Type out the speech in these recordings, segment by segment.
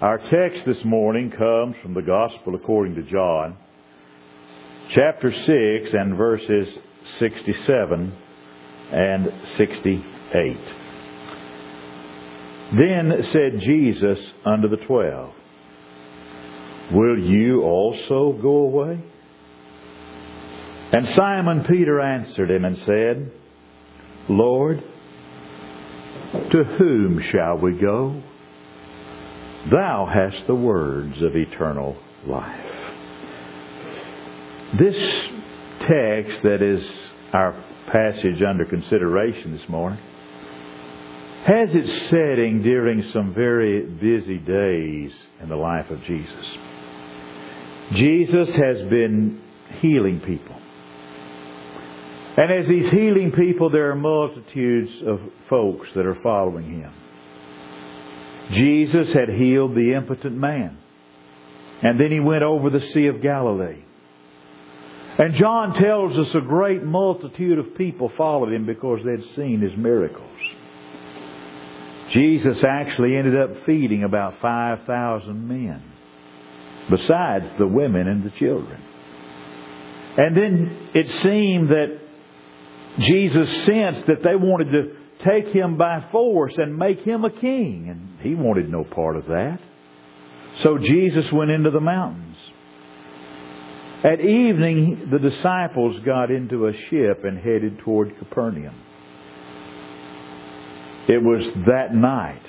Our text this morning comes from the Gospel according to John, chapter 6 and verses 67 and 68. Then said Jesus unto the twelve, Will you also go away? And Simon Peter answered him and said, Lord, to whom shall we go? Thou hast the words of eternal life. This text that is our passage under consideration this morning has its setting during some very busy days in the life of Jesus. Jesus has been healing people. And as he's healing people, there are multitudes of folks that are following him. Jesus had healed the impotent man. And then he went over the Sea of Galilee. And John tells us a great multitude of people followed him because they'd seen his miracles. Jesus actually ended up feeding about 5,000 men, besides the women and the children. And then it seemed that Jesus sensed that they wanted to take him by force and make him a king. And he wanted no part of that. So Jesus went into the mountains. At evening, the disciples got into a ship and headed toward Capernaum. It was that night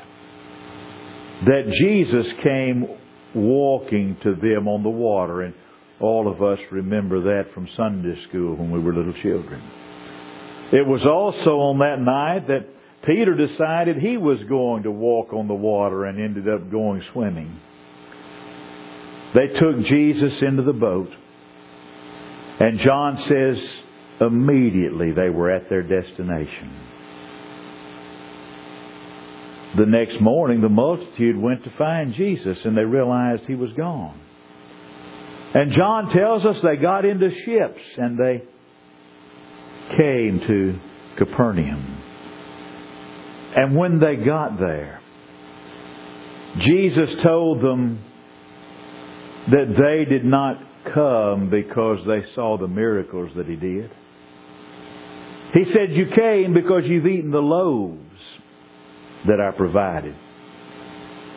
that Jesus came walking to them on the water, and all of us remember that from Sunday school when we were little children. It was also on that night that Peter decided he was going to walk on the water and ended up going swimming. They took Jesus into the boat. And John says immediately they were at their destination. The next morning, the multitude went to find Jesus and they realized he was gone. And John tells us they got into ships and they came to Capernaum. And when they got there, Jesus told them that they did not come because they saw the miracles that he did. He said, You came because you've eaten the loaves that I provided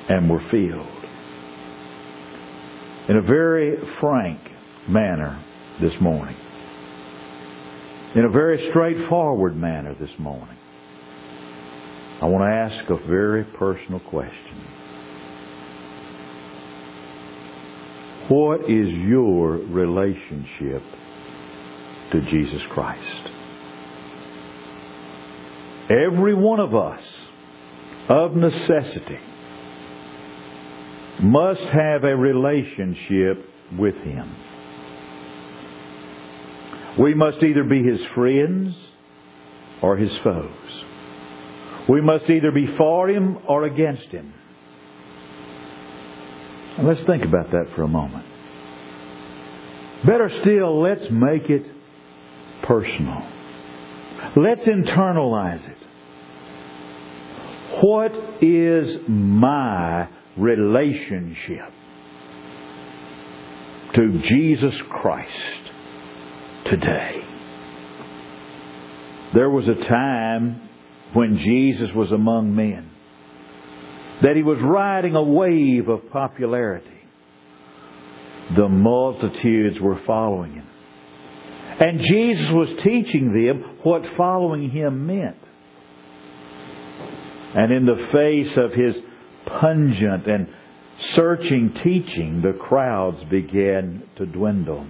and were filled. In a very frank manner this morning in a very straightforward manner this morning. I want to ask a very personal question. What is your relationship to Jesus Christ? Every one of us, of necessity, must have a relationship with Him. We must either be his friends or his foes. We must either be for him or against him. Let's think about that for a moment. Better still, let's make it personal. Let's internalize it. What is my relationship to Jesus Christ? today. There was a time when Jesus was among men that he was riding a wave of popularity. The multitudes were following him. And Jesus was teaching them what following him meant. And in the face of his pungent and searching teaching, the crowds began to dwindle.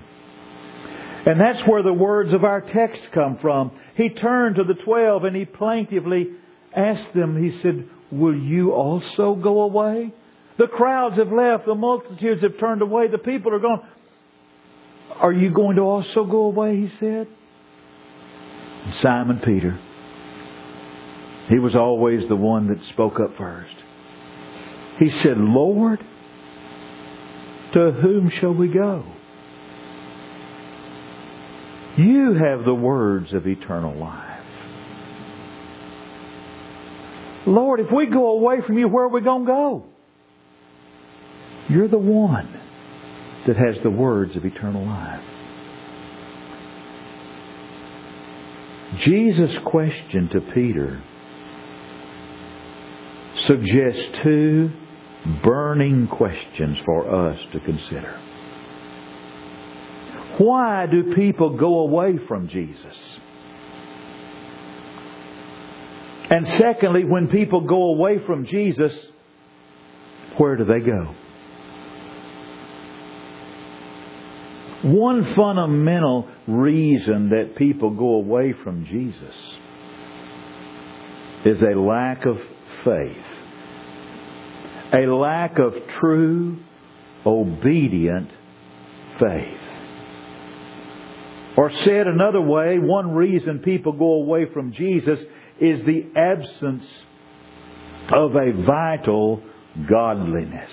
And that's where the words of our text come from. He turned to the twelve and he plaintively asked them, he said, Will you also go away? The crowds have left, the multitudes have turned away, the people are gone. Are you going to also go away? He said. Simon Peter, he was always the one that spoke up first. He said, Lord, to whom shall we go? You have the words of eternal life. Lord, if we go away from you, where are we going to go? You're the one that has the words of eternal life. Jesus' question to Peter suggests two burning questions for us to consider. Why do people go away from Jesus? And secondly, when people go away from Jesus, where do they go? One fundamental reason that people go away from Jesus is a lack of faith, a lack of true, obedient faith. Or said another way, one reason people go away from Jesus is the absence of a vital godliness.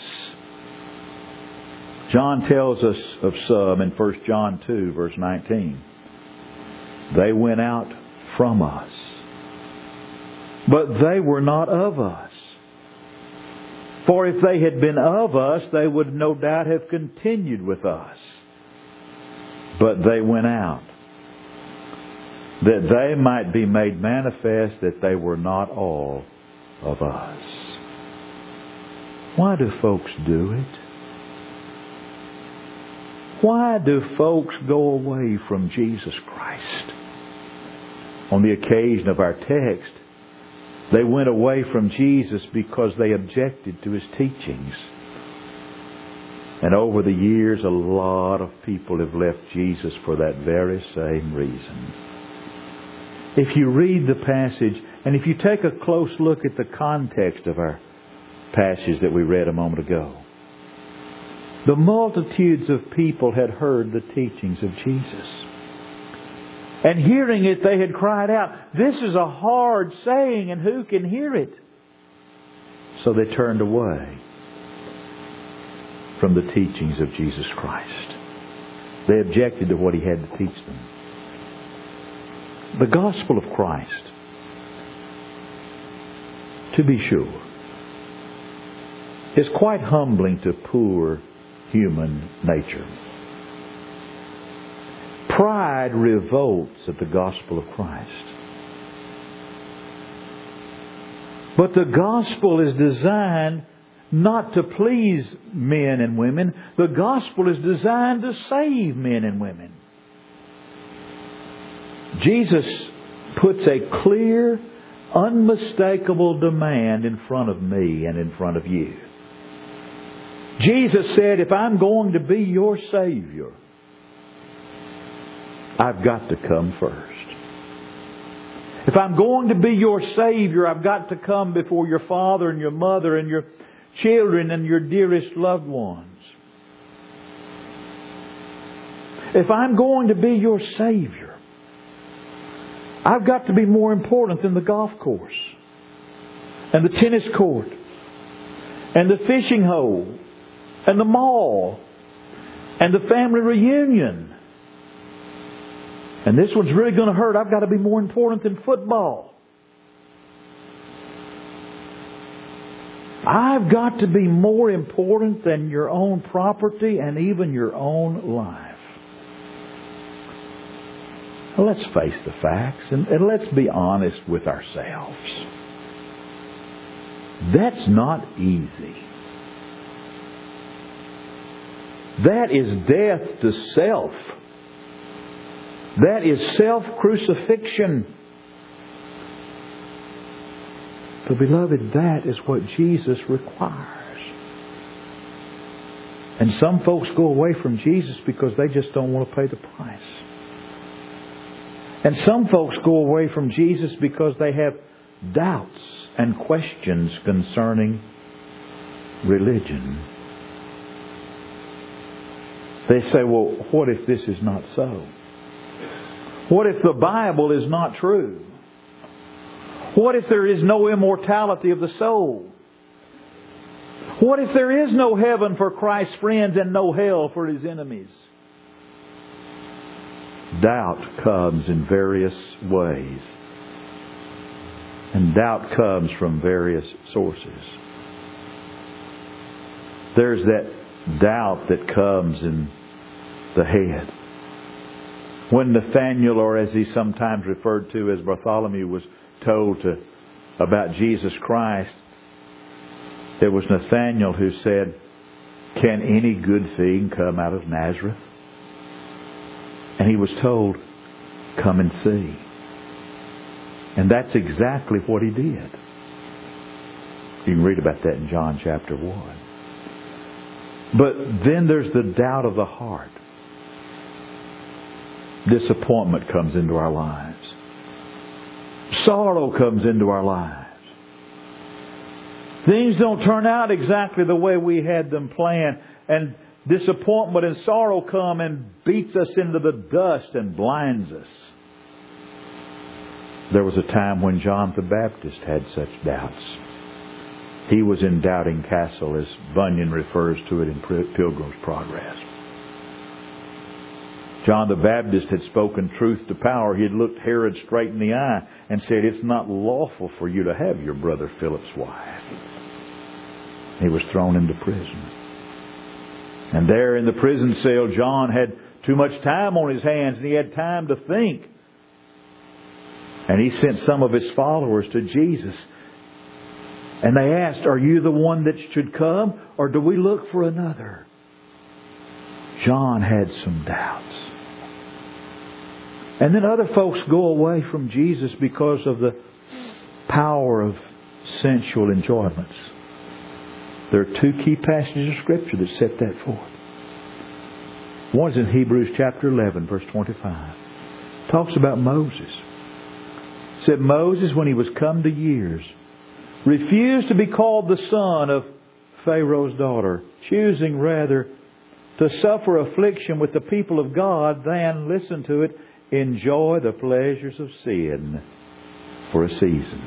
John tells us of some in 1 John 2, verse 19. They went out from us, but they were not of us. For if they had been of us, they would no doubt have continued with us. But they went out, that they might be made manifest that they were not all of us. Why do folks do it? Why do folks go away from Jesus Christ? On the occasion of our text, they went away from Jesus because they objected to his teachings. And over the years, a lot of people have left Jesus for that very same reason. If you read the passage, and if you take a close look at the context of our passage that we read a moment ago, the multitudes of people had heard the teachings of Jesus. And hearing it, they had cried out, This is a hard saying, and who can hear it? So they turned away from the teachings of Jesus Christ. They objected to what he had to teach them. The gospel of Christ, to be sure, is quite humbling to poor human nature. Pride revolts at the gospel of Christ. But the gospel is designed not to please men and women. The gospel is designed to save men and women. Jesus puts a clear, unmistakable demand in front of me and in front of you. Jesus said, if I'm going to be your Savior, I've got to come first. If I'm going to be your Savior, I've got to come before your father and your mother and your children and your dearest loved ones. If I'm going to be your Savior, I've got to be more important than the golf course and the tennis court and the fishing hole and the mall and the family reunion. And this one's really going to hurt. I've got to be more important than football. I've got to be more important than your own property and even your own life. Let's face the facts and, and let's be honest with ourselves. That's not easy. That is death to self. That is self crucifixion. But, beloved, that is what Jesus requires. And some folks go away from Jesus because they just don't want to pay the price. And some folks go away from Jesus because they have doubts and questions concerning religion. They say, well, what if this is not so? What if the Bible is not true? What if there is no immortality of the soul? What if there is no heaven for Christ's friends and no hell for his enemies? Doubt comes in various ways. And doubt comes from various sources. There's that doubt that comes in the head. When Nathaniel, or as he sometimes referred to as Bartholomew, was told to, about Jesus Christ, there was Nathaniel who said, Can any good thing come out of Nazareth? And he was told, Come and see. And that's exactly what he did. You can read about that in John chapter 1. But then there's the doubt of the heart. Disappointment comes into our lives. Sorrow comes into our lives. Things don't turn out exactly the way we had them planned. And disappointment and sorrow come and beats us into the dust and blinds us. There was a time when John the Baptist had such doubts. He was in Doubting Castle, as Bunyan refers to it in Pilgrim's Progress. John the Baptist had spoken truth to power. He had looked Herod straight in the eye and said, It's not lawful for you to have your brother Philip's wife. He was thrown into prison. And there in the prison cell, John had too much time on his hands and he had time to think. And he sent some of his followers to Jesus. And they asked, Are you the one that should come or do we look for another? John had some doubts. And then other folks go away from Jesus because of the power of sensual enjoyments. There are two key passages of Scripture that set that forth. One is in Hebrews chapter 11, verse 25. It talks about Moses. It said Moses, when he was come to years, refused to be called the son of Pharaoh's daughter, choosing rather to suffer affliction with the people of God than, listen to it, enjoy the pleasures of sin for a season.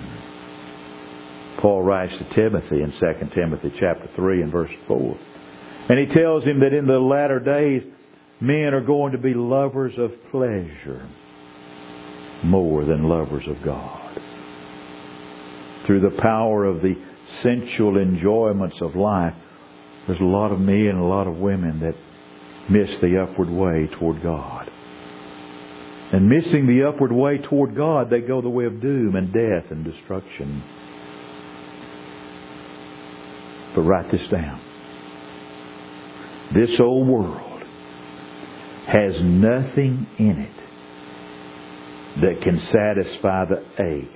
Paul writes to Timothy in 2 Timothy chapter 3 and verse 4. And he tells him that in the latter days men are going to be lovers of pleasure more than lovers of God. Through the power of the sensual enjoyments of life, there's a lot of men and a lot of women that miss the upward way toward God. And missing the upward way toward God, they go the way of doom and death and destruction. But write this down. This old world has nothing in it that can satisfy the ache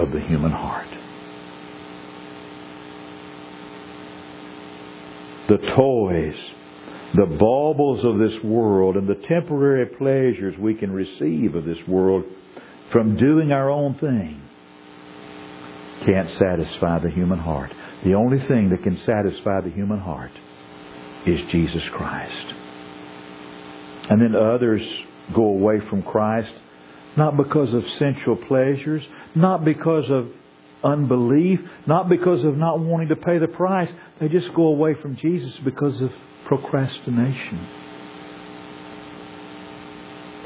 of the human heart. The toys, the baubles of this world, and the temporary pleasures we can receive of this world from doing our own thing can't satisfy the human heart. The only thing that can satisfy the human heart is Jesus Christ. And then others go away from Christ not because of sensual pleasures, not because of unbelief, not because of not wanting to pay the price. They just go away from Jesus because of procrastination.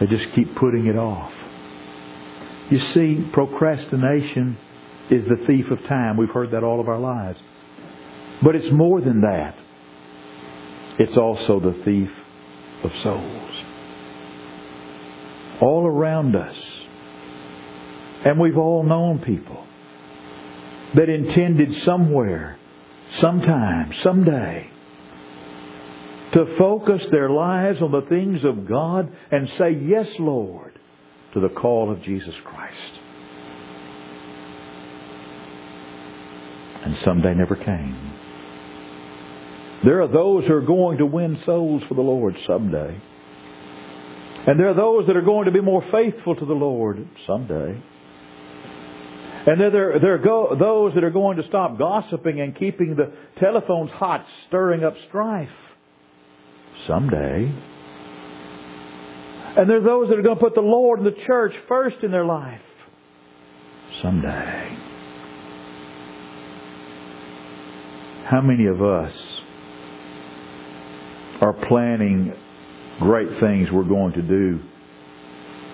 They just keep putting it off. You see, procrastination is the thief of time. We've heard that all of our lives. But it's more than that. It's also the thief of souls. All around us. And we've all known people that intended somewhere, sometime, someday, to focus their lives on the things of God and say, Yes, Lord, to the call of Jesus Christ. and someday never came. There are those who are going to win souls for the Lord someday. And there are those that are going to be more faithful to the Lord someday. And there, there, are go, those that are going to stop gossiping and keeping the telephones hot, stirring up strife someday. And there are those that are going to put the Lord and the church first in their life someday. How many of us are planning great things we're going to do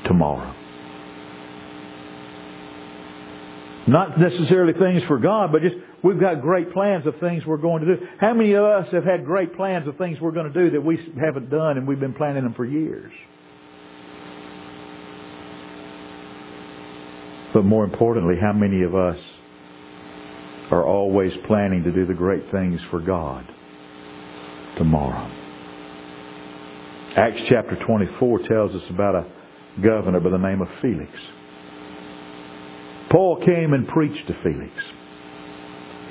tomorrow? Not necessarily things for God, but just we've got great plans of things we're going to do. How many of us have had great plans of things we're going to do that we haven't done and we've been planning them for years? But more importantly, how many of us are always planning to do the great things for God tomorrow? Acts chapter 24 tells us about a governor by the name of Felix. Paul came and preached to Felix.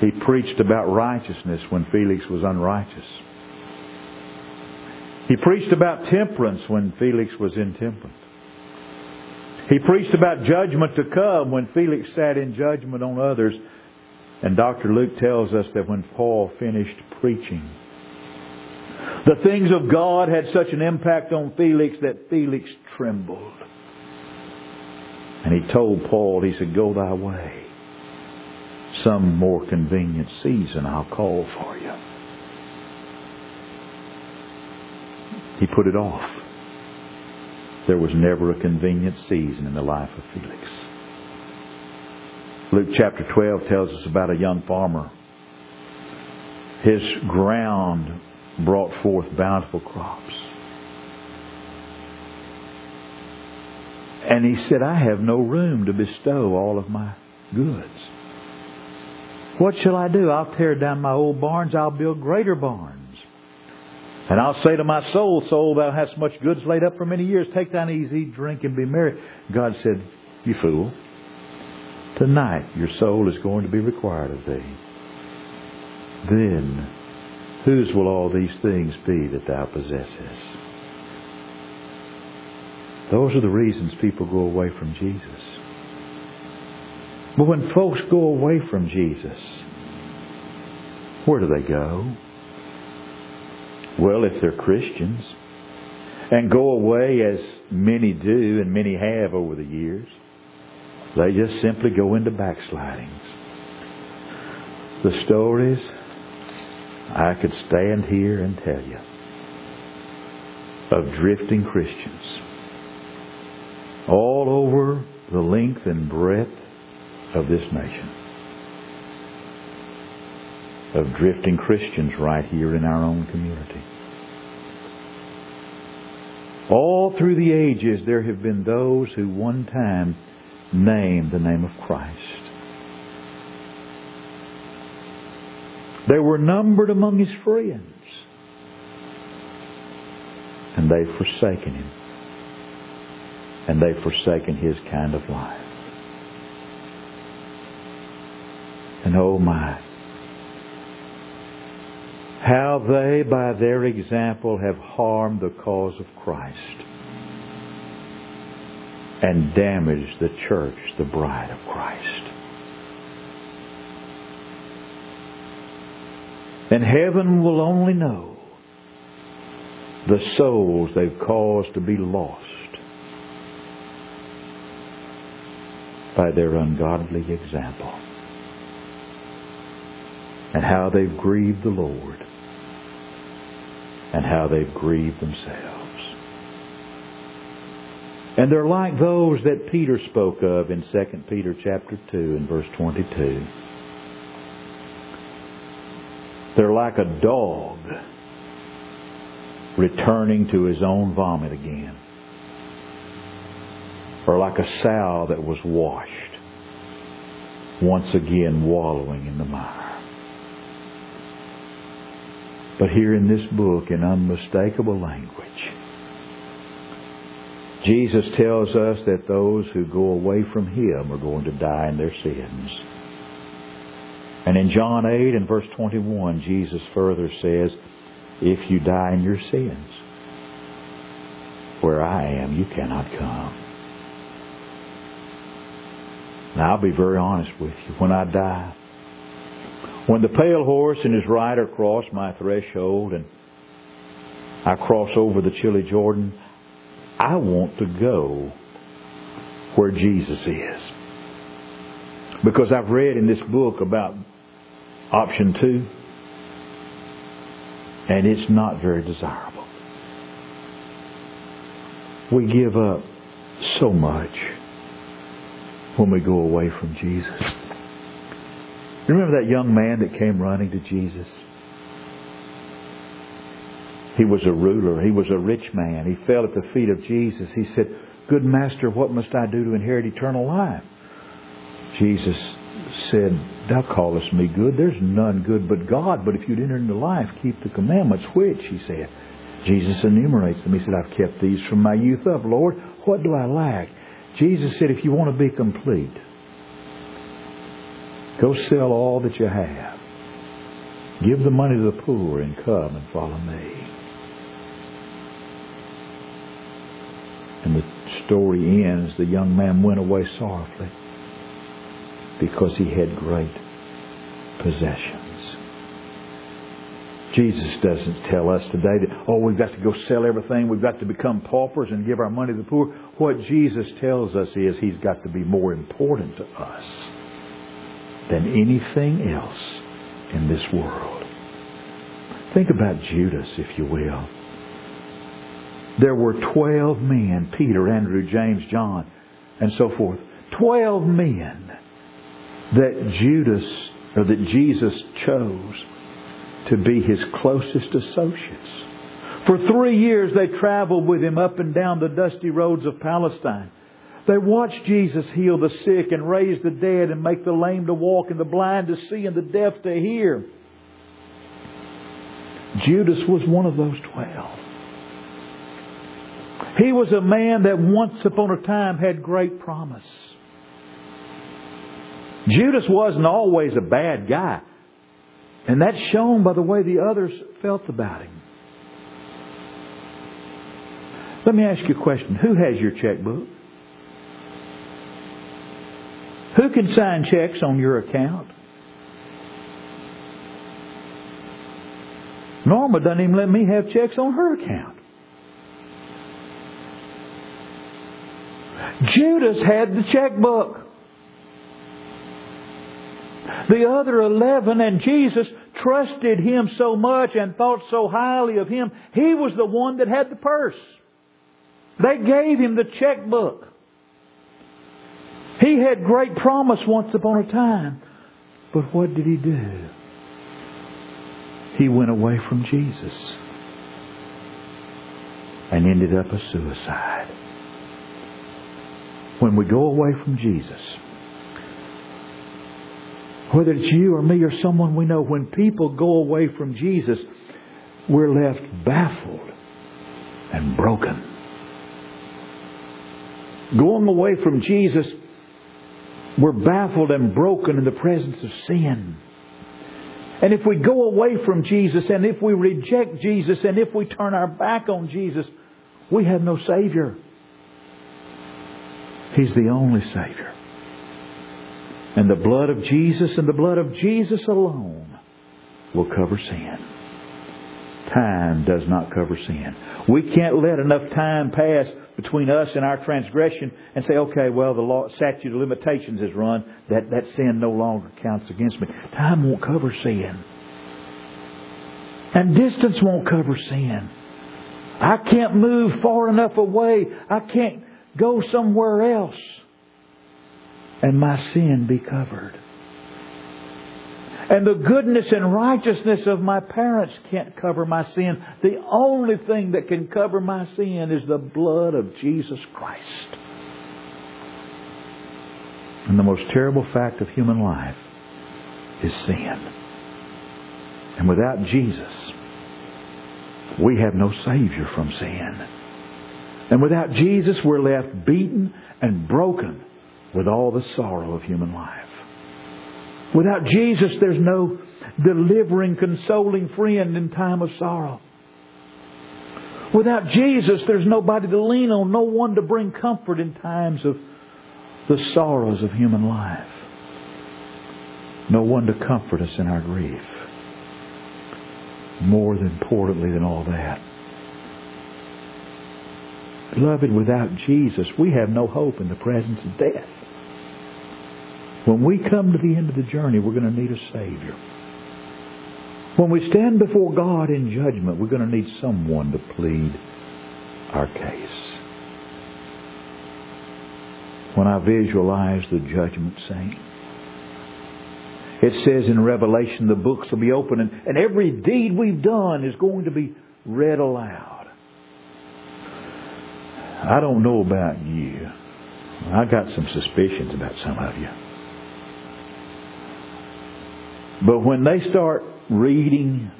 He preached about righteousness when Felix was unrighteous. He preached about temperance when Felix was intemperate. He preached about judgment to come when Felix sat in judgment on others. And Dr. Luke tells us that when Paul finished preaching, the things of God had such an impact on Felix that Felix trembled. And he told Paul, he said, Go thy way. Some more convenient season I'll call for you. He put it off. There was never a convenient season in the life of Felix. Luke chapter 12 tells us about a young farmer. His ground brought forth bountiful crops. And he said, I have no room to bestow all of my goods. What shall I do? I'll tear down my old barns. I'll build greater barns. And I'll say to my soul, Soul, thou hast much goods laid up for many years. Take thine eat, drink, and be merry. God said, You fool. Tonight your soul is going to be required of thee. Then whose will all these things be that thou possessest? Those are the reasons people go away from Jesus. But when folks go away from Jesus, where do they go? Well, if they're Christians and go away as many do and many have over the years, they just simply go into backslidings. The stories, I could stand here and tell you of drifting Christians all over the length and breadth of this nation. Of drifting Christians right here in our own community. All through the ages, there have been those who one time named the name of Christ. They were numbered among his friends. And they've forsaken him and they've forsaken his kind of life. And oh my, how they by their example have harmed the cause of Christ and damaged the church, the bride of Christ. And heaven will only know the souls they've caused to be lost by their ungodly example and how they've grieved the Lord and how they've grieved themselves. And they're like those that Peter spoke of in 2 Peter chapter 2 and verse 22. They're like a dog returning to his own vomit again or like a sow that was washed, once again wallowing in the mire. But here in this book, in unmistakable language, Jesus tells us that those who go away from Him are going to die in their sins. And in John 8 and verse 21, Jesus further says, If you die in your sins, where I am, you cannot come. Now, I'll be very honest with you. When I die, when the pale horse and his rider cross my threshold and I cross over the chilly Jordan, I want to go where Jesus is. Because I've read in this book about option two, and it's not very desirable. We give up so much when we go away from Jesus. Remember that young man that came running to Jesus? He was a ruler. He was a rich man. He fell at the feet of Jesus. He said, Good master, what must I do to inherit eternal life? Jesus said, Thou callest me good. There's none good but God. But if you'd enter into life, keep the commandments. Which, he said. Jesus enumerates them. He said, I've kept these from my youth up. Lord, what do I lack? Jesus said, if you want to be complete, go sell all that you have. Give the money to the poor and come and follow me. And the story ends, the young man went away sorrowfully because he had great possessions. Jesus doesn't tell us today that, oh, we've got to go sell everything, we've got to become paupers and give our money to the poor. What Jesus tells us is he's got to be more important to us than anything else in this world. Think about Judas, if you will. There were 12 men, Peter, Andrew, James, John, and so forth. 12 men that Judas, or that Jesus chose to be his closest associates. For three years they traveled with him up and down the dusty roads of Palestine. They watched Jesus heal the sick and raise the dead and make the lame to walk and the blind to see and the deaf to hear. Judas was one of those twelve. He was a man that once upon a time had great promise. Judas wasn't always a bad guy. And that's shown by the way the others felt about him. Let me ask you a question. Who has your checkbook? Who can sign checks on your account? Norma doesn't even let me have checks on her account. Judas had the checkbook. The other eleven and Jesus trusted him so much and thought so highly of him, he was the one that had the purse. They gave him the checkbook. He had great promise once upon a time. But what did he do? He went away from Jesus and ended up a suicide. When we go away from Jesus, whether it's you or me or someone we know, when people go away from Jesus, we're left baffled and broken. Going away from Jesus, we're baffled and broken in the presence of sin. And if we go away from Jesus, and if we reject Jesus, and if we turn our back on Jesus, we have no Savior. He's the only Savior. And the blood of Jesus and the blood of Jesus alone will cover sin. Time does not cover sin. We can't let enough time pass between us and our transgression and say, okay, well, the law, statute of limitations is run. That, that sin no longer counts against me. Time won't cover sin. And distance won't cover sin. I can't move far enough away. I can't go somewhere else and my sin be covered. And the goodness and righteousness of my parents can't cover my sin. The only thing that can cover my sin is the blood of Jesus Christ. And the most terrible fact of human life is sin. And without Jesus, we have no Savior from sin. And without Jesus, we're left beaten and broken with all the sorrow of human life. Without Jesus, there's no delivering, consoling friend in time of sorrow. Without Jesus, there's nobody to lean on, no one to bring comfort in times of the sorrows of human life. No one to comfort us in our grief. More importantly than all that, Beloved, without Jesus, we have no hope in the presence of death. When we come to the end of the journey, we're going to need a Savior. When we stand before God in judgment, we're going to need someone to plead our case. When I visualize the judgment scene, It says in Revelation the books will be open and, and every deed we've done is going to be read aloud. I don't know about you. I got some suspicions about some of you. But when they start reading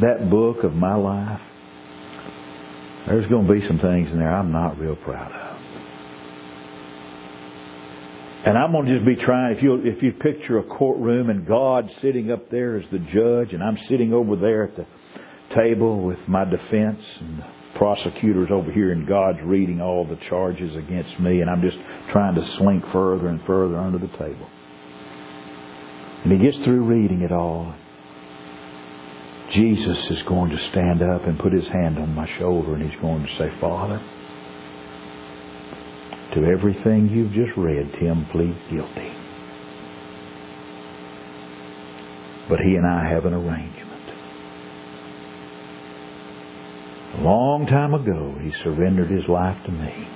that book of my life, there's going to be some things in there I'm not real proud of. And I'm going to just be trying, if you if you picture a courtroom and God sitting up there as the judge and I'm sitting over there at the table with my defense and prosecutors over here and God's reading all the charges against me and I'm just trying to slink further and further under the table. And he gets through reading it all. Jesus is going to stand up and put his hand on my shoulder and he's going to say, Father, to everything you've just read, Tim pleads guilty. But he and I have an arrangement. A long time ago, he surrendered his life to me.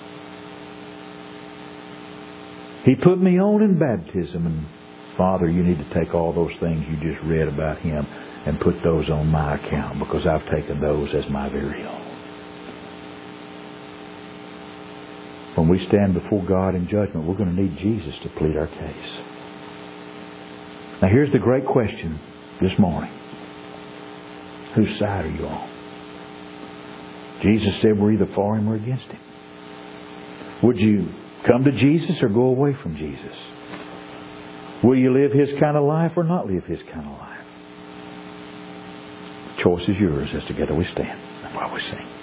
He put me on in baptism, and Father, you need to take all those things you just read about him and put those on my account because I've taken those as my very own. When we stand before God in judgment, we're going to need Jesus to plead our case. Now here's the great question this morning. Whose side are you on? Jesus said we're either for him or against him. Would you come to Jesus or go away from Jesus? Will you live his kind of life or not live his kind of life? The choice is yours as together we stand and while we sing.